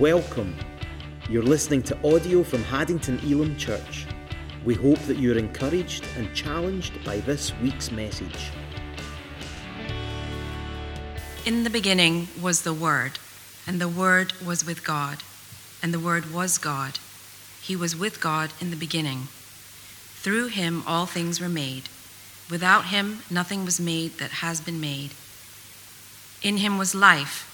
Welcome. You're listening to audio from Haddington Elim Church. We hope that you're encouraged and challenged by this week's message. In the beginning was the Word, and the Word was with God, and the Word was God. He was with God in the beginning. Through him all things were made. Without him nothing was made that has been made. In him was life,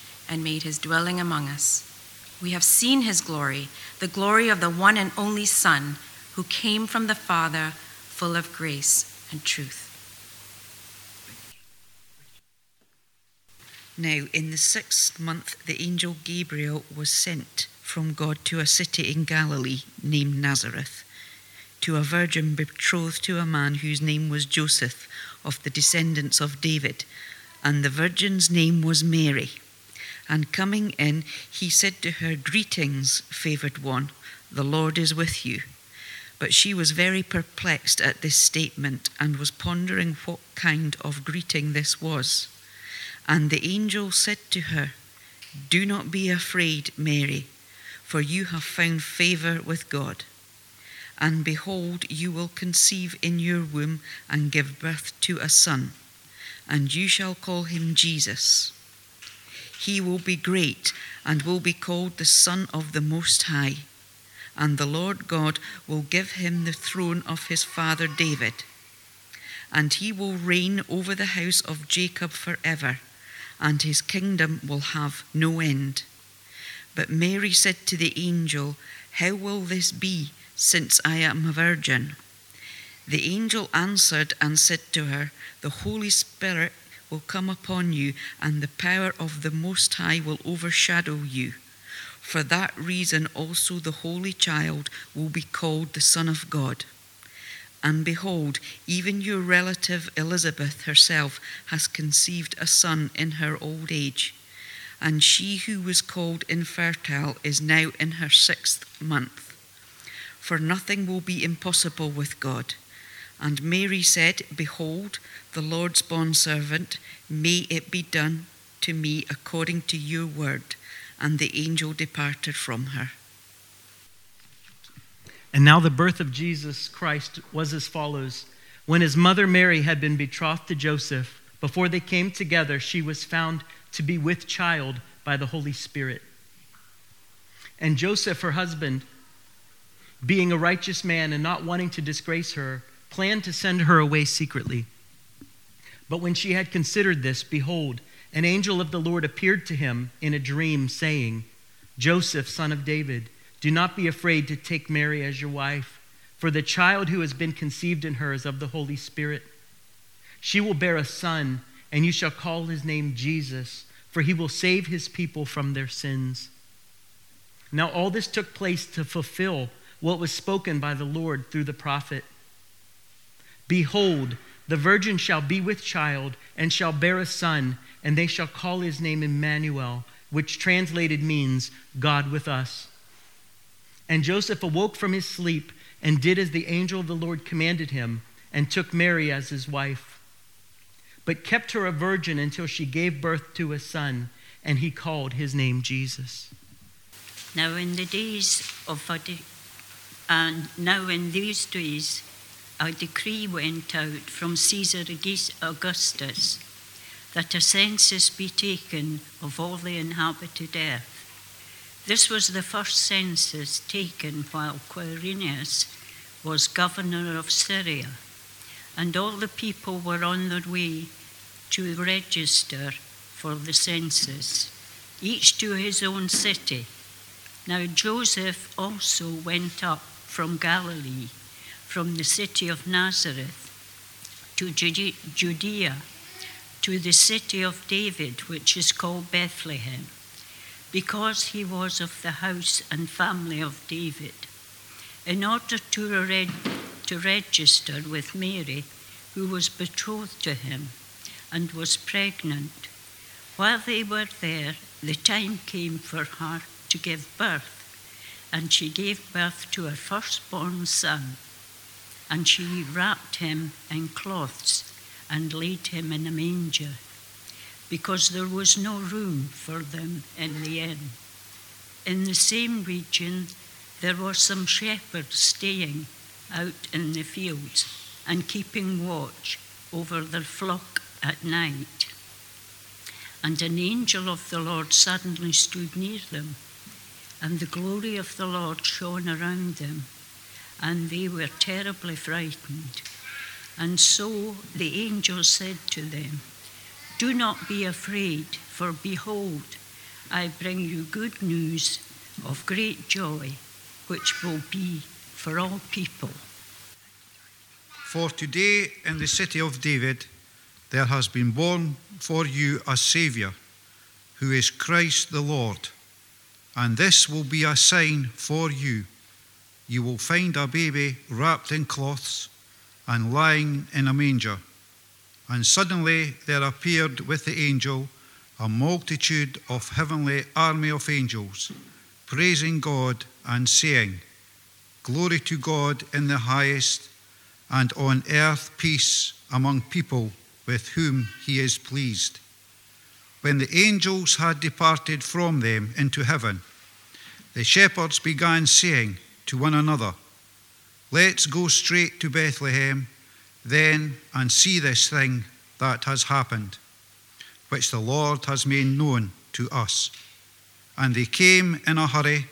and made his dwelling among us. We have seen his glory, the glory of the one and only Son, who came from the Father, full of grace and truth. Now, in the sixth month, the angel Gabriel was sent from God to a city in Galilee named Nazareth to a virgin betrothed to a man whose name was Joseph, of the descendants of David, and the virgin's name was Mary. And coming in, he said to her, Greetings, favoured one, the Lord is with you. But she was very perplexed at this statement and was pondering what kind of greeting this was. And the angel said to her, Do not be afraid, Mary, for you have found favour with God. And behold, you will conceive in your womb and give birth to a son, and you shall call him Jesus. He will be great and will be called the Son of the Most High. And the Lord God will give him the throne of his father David. And he will reign over the house of Jacob forever, and his kingdom will have no end. But Mary said to the angel, How will this be? since I am a virgin. The angel answered and said to her, The Holy Spirit will come upon you, and the power of the Most High will overshadow you. For that reason also the Holy Child will be called the Son of God. And behold, even your relative Elizabeth herself has conceived a son in her old age. And she who was called infertile is now in her sixth month for nothing will be impossible with God. And Mary said, Behold, the Lord's bondservant, may it be done to me according to your word. And the angel departed from her. And now the birth of Jesus Christ was as follows. When his mother Mary had been betrothed to Joseph, before they came together, she was found to be with child by the Holy Spirit. And Joseph, her husband, being a righteous man and not wanting to disgrace her, planned to send her away secretly. But when she had considered this, behold, an angel of the Lord appeared to him in a dream, saying, Joseph, son of David, do not be afraid to take Mary as your wife, for the child who has been conceived in her is of the Holy Spirit. She will bear a son, and you shall call his name Jesus, for he will save his people from their sins. Now, all this took place to fulfill what was spoken by the Lord through the prophet. Behold, the virgin shall be with child and shall bear a son, and they shall call his name Emmanuel, which translated means God with us. And Joseph awoke from his sleep and did as the angel of the Lord commanded him, and took Mary as his wife, but kept her a virgin until she gave birth to a son, and he called his name Jesus. Now, in the days of and uh, now in these days, a decree went out from Caesar Augustus that a census be taken of all the inhabited earth. This was the first census taken while Quirinius was governor of Syria, and all the people were on their way to register for the census, each to his own city. Now Joseph also went up from Galilee, from the city of Nazareth, to Judea, to the city of David, which is called Bethlehem, because he was of the house and family of David, in order to, re- to register with Mary, who was betrothed to him and was pregnant. While they were there, the time came for her to give birth, and she gave birth to her firstborn son. And she wrapped him in cloths and laid him in a manger, because there was no room for them in the inn. In the same region, there were some shepherds staying out in the fields and keeping watch over their flock at night. And an angel of the Lord suddenly stood near them, and the glory of the Lord shone around them, and they were terribly frightened. And so the angel said to them, Do not be afraid, for behold, I bring you good news of great joy, which will be for all people. For today in the city of David there has been born for you a Saviour, who is Christ the Lord. And this will be a sign for you. You will find a baby wrapped in cloths and lying in a manger. And suddenly there appeared with the angel a multitude of heavenly army of angels, praising God and saying, Glory to God in the highest, and on earth peace among people with whom he is pleased. When the angels had departed from them into heaven, the shepherds began saying to one another, Let's go straight to Bethlehem then and see this thing that has happened, which the Lord has made known to us. And they came in a hurry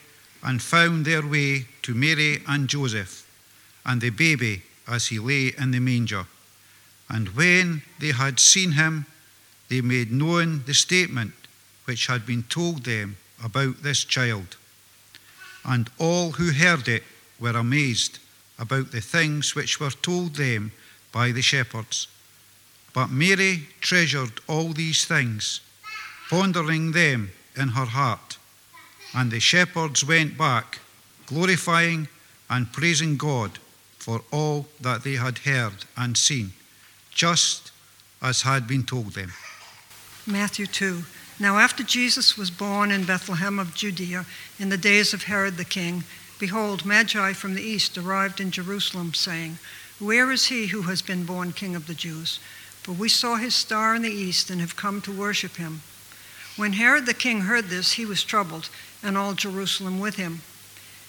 and found their way to Mary and Joseph and the baby as he lay in the manger. And when they had seen him, they made known the statement which had been told them about this child. And all who heard it were amazed about the things which were told them by the shepherds. But Mary treasured all these things, pondering them in her heart. And the shepherds went back, glorifying and praising God for all that they had heard and seen, just as had been told them. Matthew 2. Now, after Jesus was born in Bethlehem of Judea in the days of Herod the king, behold, Magi from the east arrived in Jerusalem, saying, Where is he who has been born king of the Jews? For we saw his star in the east and have come to worship him. When Herod the king heard this, he was troubled, and all Jerusalem with him.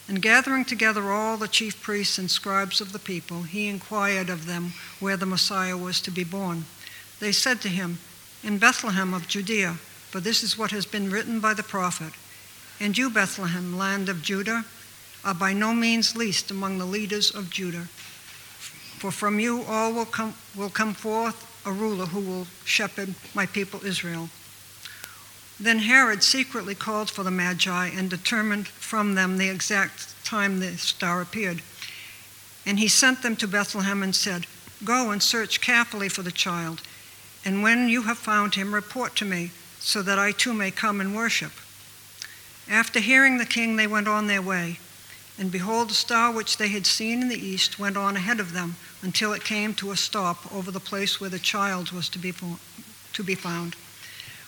And gathering together all the chief priests and scribes of the people, he inquired of them where the Messiah was to be born. They said to him, In Bethlehem of Judea, for this is what has been written by the prophet. And you, Bethlehem, land of Judah, are by no means least among the leaders of Judah. For from you all will come, will come forth a ruler who will shepherd my people Israel. Then Herod secretly called for the Magi and determined from them the exact time the star appeared. And he sent them to Bethlehem and said, Go and search carefully for the child, and when you have found him, report to me, so that I too may come and worship. After hearing the king, they went on their way. And behold, the star which they had seen in the east went on ahead of them until it came to a stop over the place where the child was to be, to be found.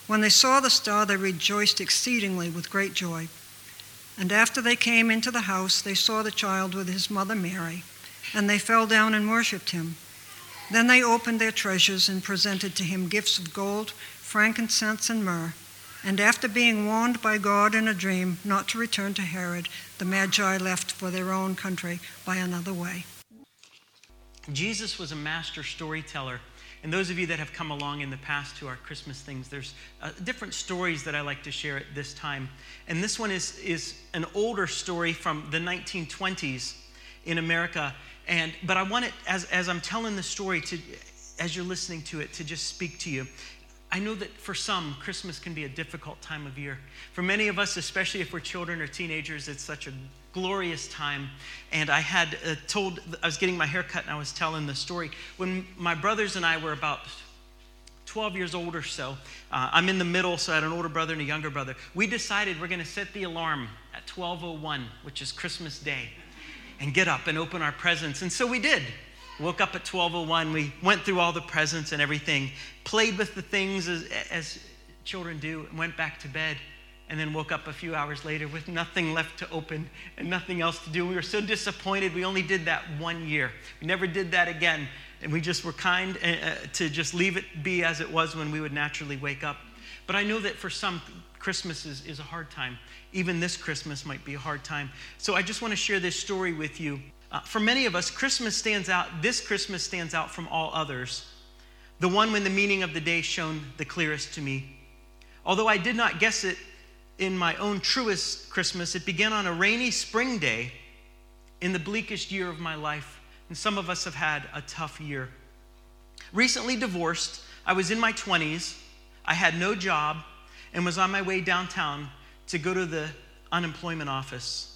When they saw the star, they rejoiced exceedingly with great joy. And after they came into the house, they saw the child with his mother Mary, and they fell down and worshipped him. Then they opened their treasures and presented to him gifts of gold, frankincense, and myrrh. And after being warned by God in a dream not to return to Herod, the Magi left for their own country by another way. Jesus was a master storyteller. And those of you that have come along in the past to our Christmas things, there's uh, different stories that I like to share at this time. And this one is, is an older story from the 1920s in America. And, but I want it, as, as I'm telling the story, to, as you're listening to it, to just speak to you. I know that for some, Christmas can be a difficult time of year. For many of us, especially if we're children or teenagers, it's such a glorious time. And I had uh, told, I was getting my hair cut and I was telling the story. When my brothers and I were about 12 years old or so, uh, I'm in the middle, so I had an older brother and a younger brother. We decided we're going to set the alarm at 12:01, which is Christmas Day, and get up and open our presents. And so we did. Woke up at 12:01. We went through all the presents and everything, played with the things as, as children do, and went back to bed. And then woke up a few hours later with nothing left to open and nothing else to do. We were so disappointed. We only did that one year. We never did that again. And we just were kind uh, uh to just leave it be as it was when we would naturally wake up. But I know that for some, Christmas is, is a hard time. Even this Christmas might be a hard time. So I just want to share this story with you uh, for many of us, Christmas stands out, this Christmas stands out from all others. The one when the meaning of the day shone the clearest to me. Although I did not guess it in my own truest Christmas, it began on a rainy spring day in the bleakest year of my life. And some of us have had a tough year. Recently divorced, I was in my 20s, I had no job, and was on my way downtown to go to the unemployment office.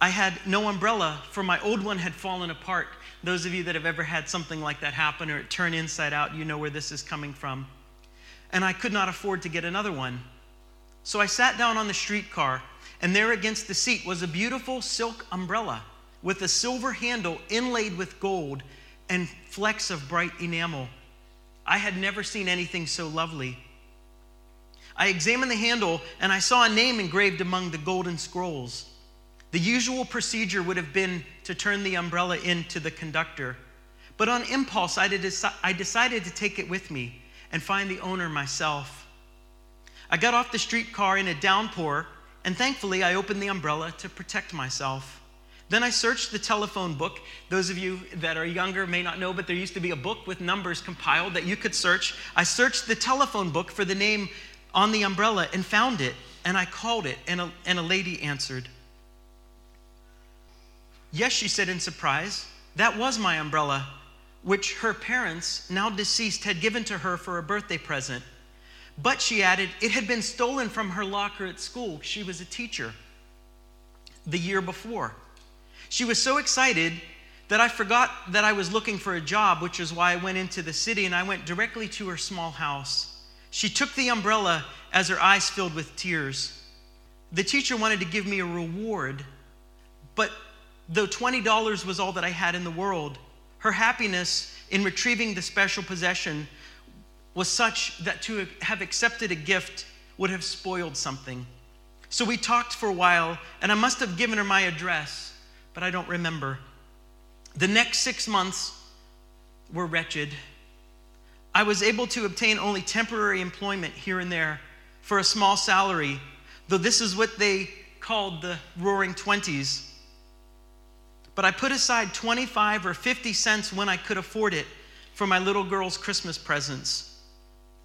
I had no umbrella, for my old one had fallen apart. Those of you that have ever had something like that happen or it turn inside out, you know where this is coming from. And I could not afford to get another one. So I sat down on the streetcar, and there against the seat was a beautiful silk umbrella with a silver handle inlaid with gold and flecks of bright enamel. I had never seen anything so lovely. I examined the handle, and I saw a name engraved among the golden scrolls. The usual procedure would have been to turn the umbrella in to the conductor. But on impulse, I, decided to take it with me and find the owner myself. I got off the streetcar in a downpour, and thankfully, I opened the umbrella to protect myself. Then I searched the telephone book. Those of you that are younger may not know, but there used to be a book with numbers compiled that you could search. I searched the telephone book for the name on the umbrella and found it, and I called it, and a, and a lady answered. Yes, she said in surprise, that was my umbrella, which her parents, now deceased, had given to her for a birthday present. But she added, it had been stolen from her locker at school. She was a teacher the year before. She was so excited that I forgot that I was looking for a job, which is why I went into the city and I went directly to her small house. She took the umbrella as her eyes filled with tears. The teacher wanted to give me a reward, but Though $20 was all that I had in the world, her happiness in retrieving the special possession was such that to have accepted a gift would have spoiled something. So we talked for a while, and I must have given her my address, but I don't remember. The next six months were wretched. I was able to obtain only temporary employment here and there for a small salary, though this is what they called the roaring 20s but I put aside 25 or 50 cents when I could afford it for my little girl's Christmas presents.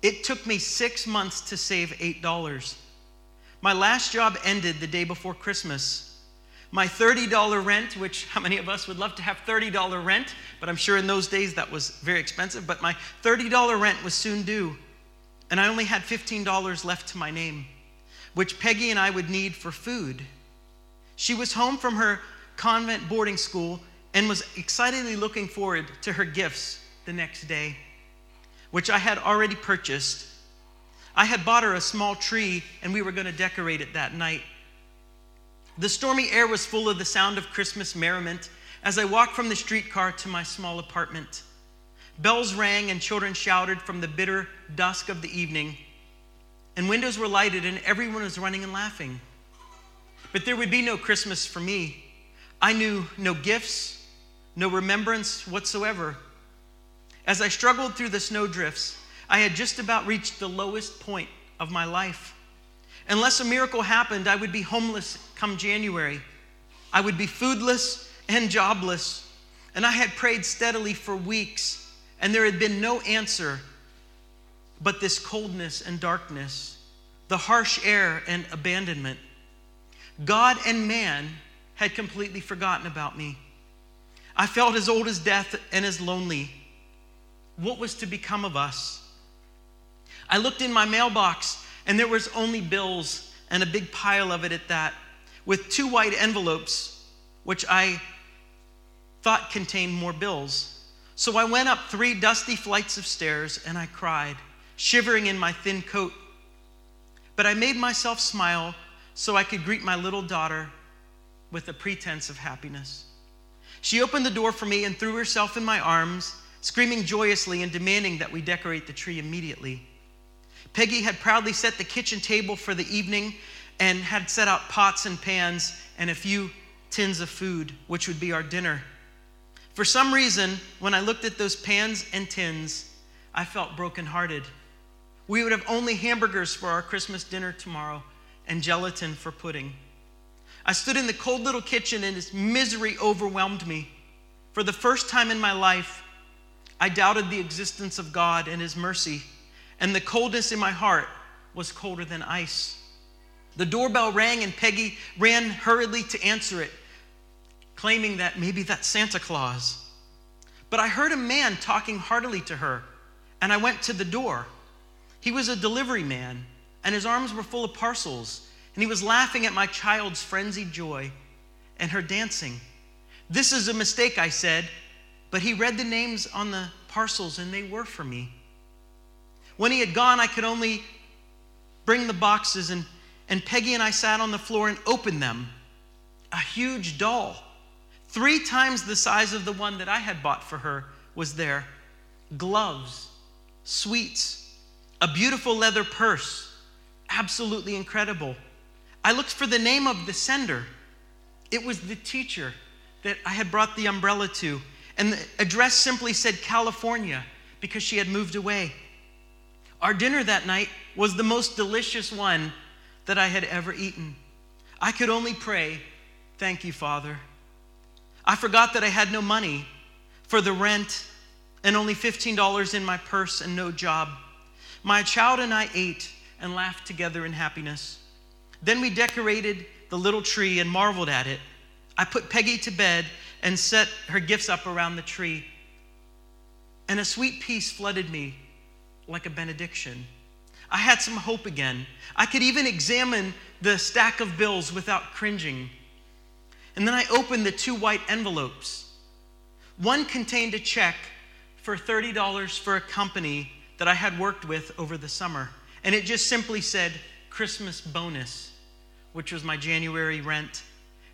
It took me six months to save $8. My last job ended the day before Christmas. My $30 rent, which how many of us would love to have $30 rent, but I'm sure in those days that was very expensive, but my $30 rent was soon due, and I only had $15 left to my name, which Peggy and I would need for food. She was home from her convent boarding school and was excitedly looking forward to her gifts the next day, which I had already purchased. I had bought her a small tree and we were going to decorate it that night. The stormy air was full of the sound of Christmas merriment as I walked from the streetcar to my small apartment. Bells rang and children shouted from the bitter dusk of the evening, and windows were lighted and everyone was running and laughing. But there would be no Christmas for me I knew no gifts, no remembrance whatsoever. As I struggled through the snowdrifts, I had just about reached the lowest point of my life. Unless a miracle happened, I would be homeless come January. I would be foodless and jobless. And I had prayed steadily for weeks and there had been no answer but this coldness and darkness, the harsh air and abandonment. God and man had completely forgotten about me. I felt as old as death and as lonely. What was to become of us? I looked in my mailbox, and there was only bills and a big pile of it at that, with two white envelopes, which I thought contained more bills. So I went up three dusty flights of stairs and I cried, shivering in my thin coat. But I made myself smile so I could greet my little daughter with a pretense of happiness. She opened the door for me and threw herself in my arms, screaming joyously and demanding that we decorate the tree immediately. Peggy had proudly set the kitchen table for the evening and had set out pots and pans and a few tins of food, which would be our dinner. For some reason, when I looked at those pans and tins, I felt brokenhearted. We would have only hamburgers for our Christmas dinner tomorrow and gelatin for pudding. I stood in the cold little kitchen and its misery overwhelmed me. For the first time in my life, I doubted the existence of God and His mercy, and the coldness in my heart was colder than ice. The doorbell rang, and Peggy ran hurriedly to answer it, claiming that maybe that's Santa Claus. But I heard a man talking heartily to her, and I went to the door. He was a delivery man, and his arms were full of parcels, and he was laughing at my child's frenzied joy and her dancing. This is a mistake, I said, but he read the names on the parcels, and they were for me. When he had gone, I could only bring the boxes, and, and Peggy and I sat on the floor and opened them. A huge doll, three times the size of the one that I had bought for her, was there. Gloves, sweets, a beautiful leather purse, absolutely incredible. I looked for the name of the sender. It was the teacher that I had brought the umbrella to, and the address simply said California because she had moved away. Our dinner that night was the most delicious one that I had ever eaten. I could only pray, Thank you, Father. I forgot that I had no money for the rent and only $15 in my purse and no job. My child and I ate and laughed together in happiness. Then we decorated the little tree and marveled at it. I put Peggy to bed and set her gifts up around the tree. And a sweet peace flooded me like a benediction. I had some hope again. I could even examine the stack of bills without cringing. And then I opened the two white envelopes. One contained a check for $30 for a company that I had worked with over the summer. And it just simply said Christmas bonus, which was my January rent.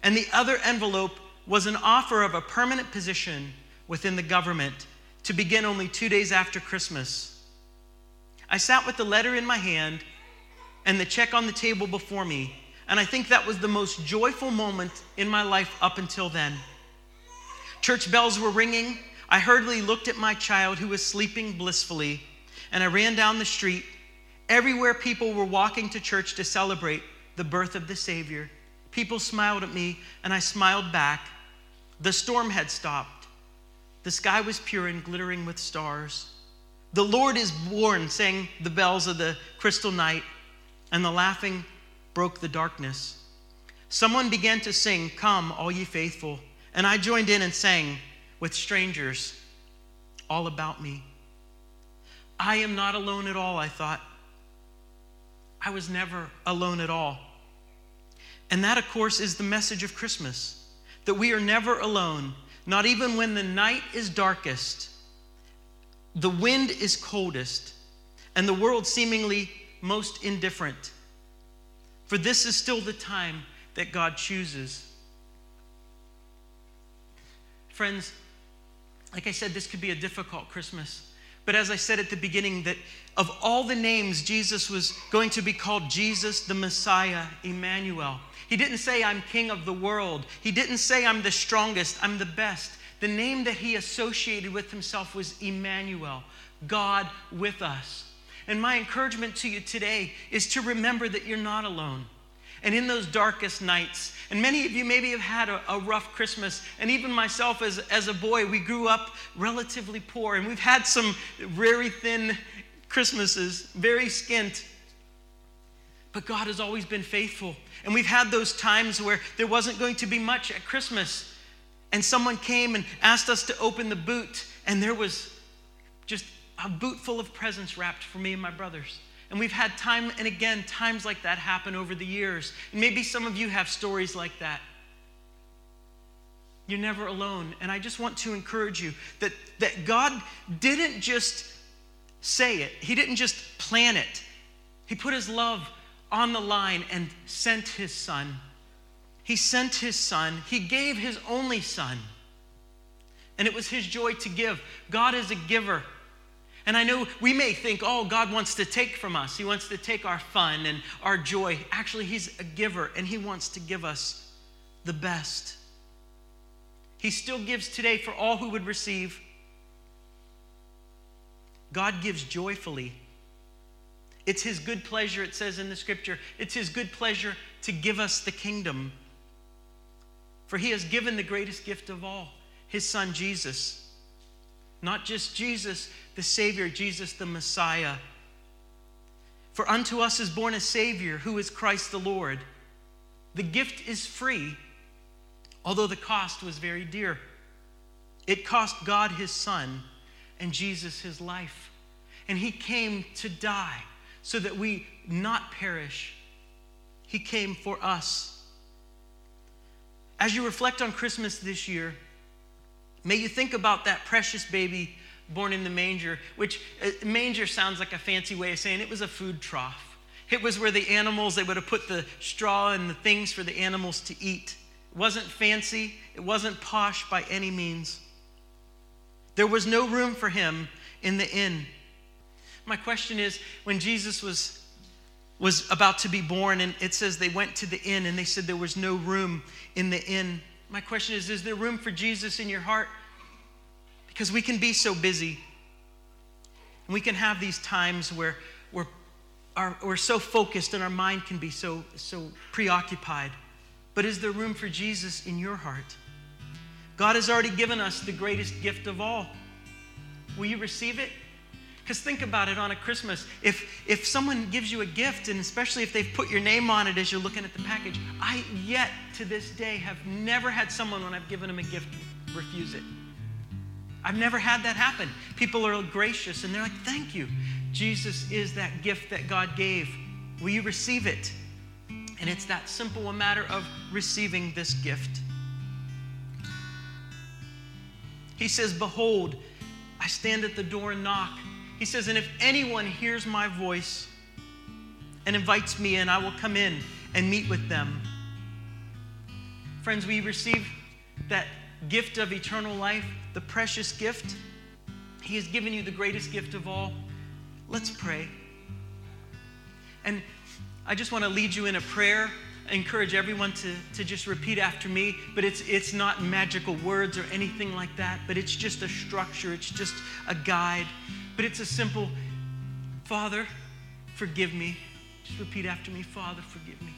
And the other envelope was an offer of a permanent position within the government to begin only two days after Christmas. I sat with the letter in my hand and the check on the table before me, and I think that was the most joyful moment in my life up until then. Church bells were ringing. I hurriedly looked at my child who was sleeping blissfully, and I ran down the street. Everywhere people were walking to church to celebrate the birth of the Savior. People smiled at me, and I smiled back. The storm had stopped. The sky was pure and glittering with stars. The Lord is born, sang the bells of the crystal night, and the laughing broke the darkness. Someone began to sing, Come, all ye faithful. And I joined in and sang with strangers all about me. I am not alone at all, I thought. I was never alone at all. And that, of course, is the message of Christmas that we are never alone, not even when the night is darkest, the wind is coldest, and the world seemingly most indifferent. For this is still the time that God chooses. Friends, like I said, this could be a difficult Christmas. But as I said at the beginning, that of all the names, Jesus was going to be called Jesus the Messiah, Emmanuel. He didn't say, I'm king of the world. He didn't say, I'm the strongest, I'm the best. The name that he associated with himself was Emmanuel, God with us. And my encouragement to you today is to remember that you're not alone. And in those darkest nights, And many of you maybe have had a, a, rough Christmas. And even myself, as, as a boy, we grew up relatively poor. And we've had some very thin Christmases, very skint. But God has always been faithful. And we've had those times where there wasn't going to be much at Christmas. And someone came and asked us to open the boot. And there was just a boot full of presents wrapped for me and my brothers. And we've had time and again times like that happen over the years. And maybe some of you have stories like that. You're never alone. And I just want to encourage you that, that God didn't just say it, He didn't just plan it. He put His love on the line and sent His Son. He sent His Son, He gave His only Son. And it was His joy to give. God is a giver. And I know we may think, oh, God wants to take from us. He wants to take our fun and our joy. Actually, He's a giver and He wants to give us the best. He still gives today for all who would receive. God gives joyfully. It's His good pleasure, it says in the scripture, it's His good pleasure to give us the kingdom. For He has given the greatest gift of all, His Son Jesus. Not just Jesus, the Savior, Jesus, the Messiah. For unto us is born a Savior who is Christ the Lord. The gift is free, although the cost was very dear. It cost God his Son and Jesus his life. And he came to die so that we not perish. He came for us. As you reflect on Christmas this year, May you think about that precious baby born in the manger, which uh, manger sounds like a fancy way of saying it was a food trough. It was where the animals, they would have put the straw and the things for the animals to eat. It wasn't fancy, it wasn't posh by any means. There was no room for him in the inn. My question is when Jesus was was about to be born and it says they went to the inn and they said there was no room in the inn. My question is Is there room for Jesus in your heart? Because we can be so busy. And we can have these times where we're, we're so focused and our mind can be so, so preoccupied. But is there room for Jesus in your heart? God has already given us the greatest gift of all. Will you receive it? Because think about it on a Christmas. If, if someone gives you a gift, and especially if they've put your name on it as you're looking at the package, I yet to this day have never had someone, when I've given them a gift, refuse it. I've never had that happen. People are gracious and they're like, thank you. Jesus is that gift that God gave. Will you receive it? And it's that simple a matter of receiving this gift. He says, Behold, I stand at the door and knock. He says, And if anyone hears my voice and invites me in, I will come in and meet with them. Friends, we receive that gift of eternal life, the precious gift. He has given you the greatest gift of all. Let's pray. And I just want to lead you in a prayer. I encourage everyone to, to just repeat after me, but it's, it's not magical words or anything like that, but it's just a structure, it's just a guide. But it's a simple, Father, forgive me. Just repeat after me, Father, forgive me.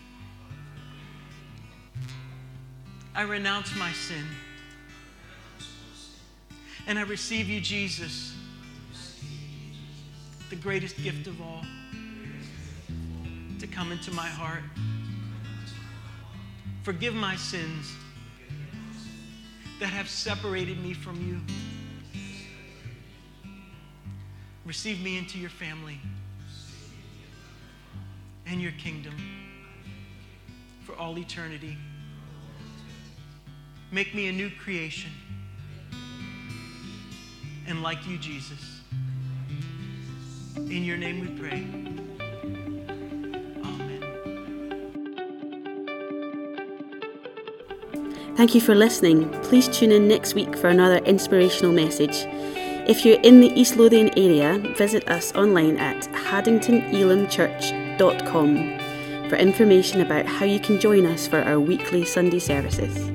I renounce my sin. And I receive you, Jesus, the greatest gift of all, to come into my heart. Forgive my sins that have separated me from you. Receive me into your family and your kingdom for all eternity. Make me a new creation. And like you, Jesus. In your name we pray. Amen. Thank you for listening. Please tune in next week for another inspirational message. If you're in the East Lothian area, visit us online at haddingtonelimchurch.com for information about how you can join us for our weekly Sunday services.